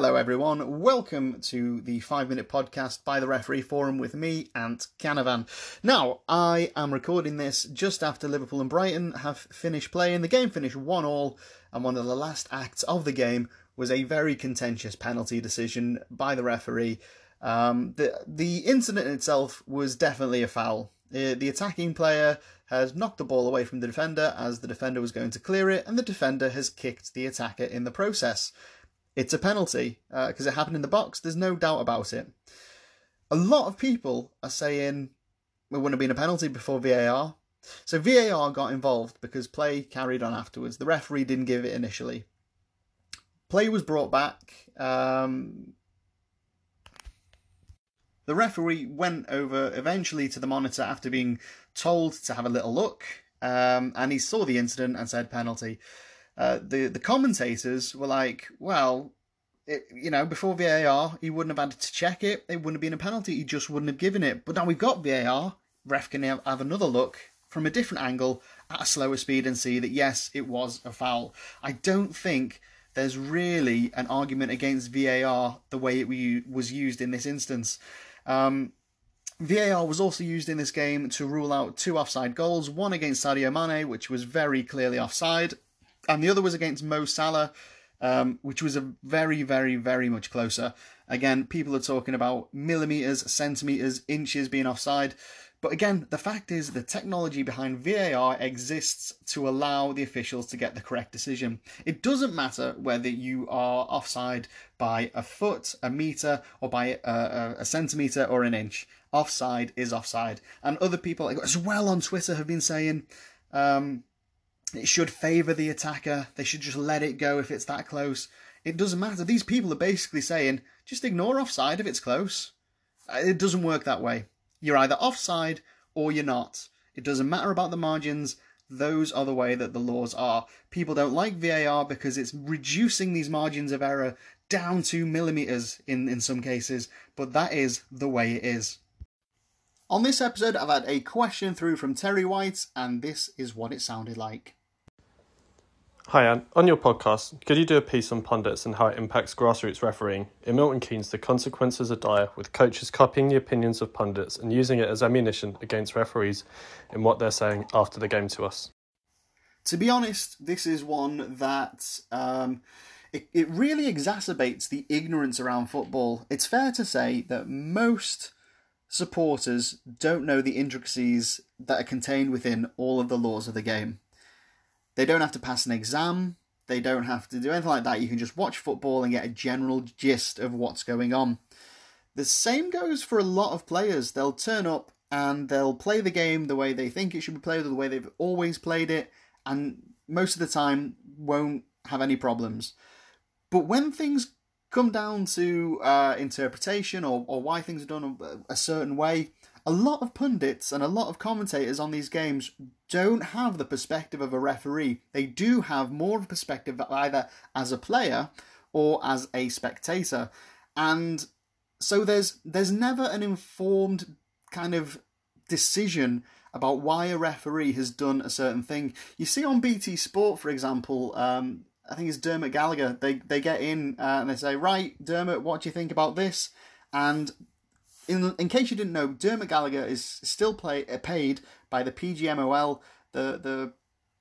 Hello, everyone. Welcome to the five minute podcast by the Referee Forum with me, Ant Canavan. Now, I am recording this just after Liverpool and Brighton have finished playing. The game finished 1 all, and one of the last acts of the game was a very contentious penalty decision by the referee. Um, the, the incident itself was definitely a foul. Uh, the attacking player has knocked the ball away from the defender as the defender was going to clear it, and the defender has kicked the attacker in the process it's a penalty because uh, it happened in the box. There's no doubt about it. A lot of people are saying it wouldn't have been a penalty before VAR. So VAR got involved because play carried on afterwards. The referee didn't give it initially. Play was brought back. Um, the referee went over eventually to the monitor after being told to have a little look, um, and he saw the incident and said penalty. Uh, the the commentators were like, well, it, you know, before VAR, he wouldn't have had to check it. It wouldn't have been a penalty. He just wouldn't have given it. But now we've got VAR. Ref can have, have another look from a different angle at a slower speed and see that yes, it was a foul. I don't think there's really an argument against VAR the way it was used in this instance. Um, VAR was also used in this game to rule out two offside goals, one against Sadio Mane, which was very clearly offside, and the other was against Mo Salah, um, which was a very, very, very much closer. Again, people are talking about millimeters, centimeters, inches being offside. But again, the fact is the technology behind VAR exists to allow the officials to get the correct decision. It doesn't matter whether you are offside by a foot, a meter, or by a, a, a centimeter or an inch. Offside is offside. And other people as well on Twitter have been saying, um, it should favour the attacker. They should just let it go if it's that close. It doesn't matter. These people are basically saying just ignore offside if it's close. Uh, it doesn't work that way. You're either offside or you're not. It doesn't matter about the margins. Those are the way that the laws are. People don't like VAR because it's reducing these margins of error down to millimetres in, in some cases, but that is the way it is. On this episode, I've had a question through from Terry White, and this is what it sounded like. Hi, Ant. On your podcast, could you do a piece on pundits and how it impacts grassroots refereeing? In Milton Keynes, the consequences are dire, with coaches copying the opinions of pundits and using it as ammunition against referees in what they're saying after the game to us. To be honest, this is one that um, it, it really exacerbates the ignorance around football. It's fair to say that most supporters don't know the intricacies that are contained within all of the laws of the game. They don't have to pass an exam. They don't have to do anything like that. You can just watch football and get a general gist of what's going on. The same goes for a lot of players. They'll turn up and they'll play the game the way they think it should be played, or the way they've always played it, and most of the time won't have any problems. But when things come down to uh, interpretation or, or why things are done a, a certain way, a lot of pundits and a lot of commentators on these games don't have the perspective of a referee. They do have more of a perspective either as a player or as a spectator. And so there's there's never an informed kind of decision about why a referee has done a certain thing. You see on BT Sport, for example, um, I think it's Dermot Gallagher. They they get in uh, and they say, right, Dermot, what do you think about this? And in, in case you didn't know, Dermot Gallagher is still play, uh, paid by the PGMOL, the, the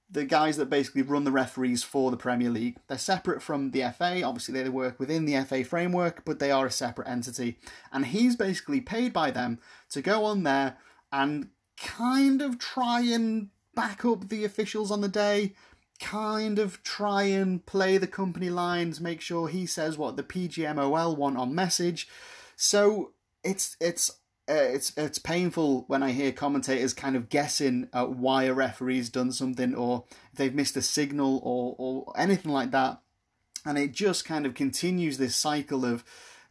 the guys that basically run the referees for the Premier League. They're separate from the FA. Obviously, they work within the FA framework, but they are a separate entity. And he's basically paid by them to go on there and kind of try and back up the officials on the day, kind of try and play the company lines, make sure he says what the PGMOL want on message. So it's it's uh, it's it's painful when I hear commentators kind of guessing at why a referee's done something or they've missed a signal or or anything like that, and it just kind of continues this cycle of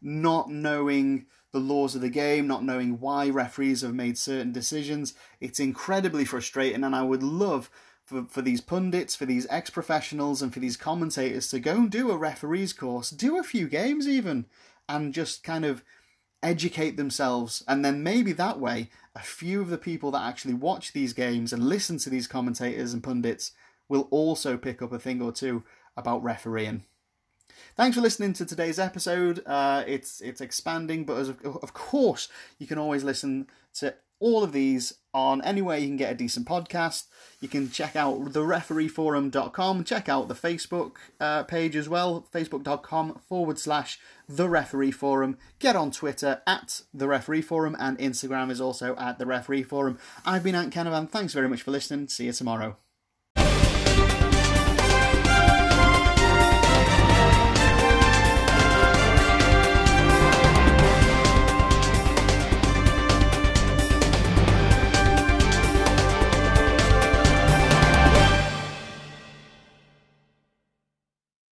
not knowing the laws of the game, not knowing why referees have made certain decisions. It's incredibly frustrating, and I would love for, for these pundits, for these ex professionals, and for these commentators to go and do a referee's course, do a few games even, and just kind of educate themselves, and then maybe that way, a few of the people that actually watch these games and listen to these commentators and pundits will also pick up a thing or two about refereeing. Thanks for listening to today's episode. Uh, it's it's expanding, but of, of course, you can always listen to all of these on anywhere you can get a decent podcast. You can check out therefereeforum.com, check out the Facebook uh, page as well, facebook.com forward slash the referee forum. Get on Twitter at the referee forum, and Instagram is also at the referee forum. I've been Ant Canavan. Thanks very much for listening. See you tomorrow.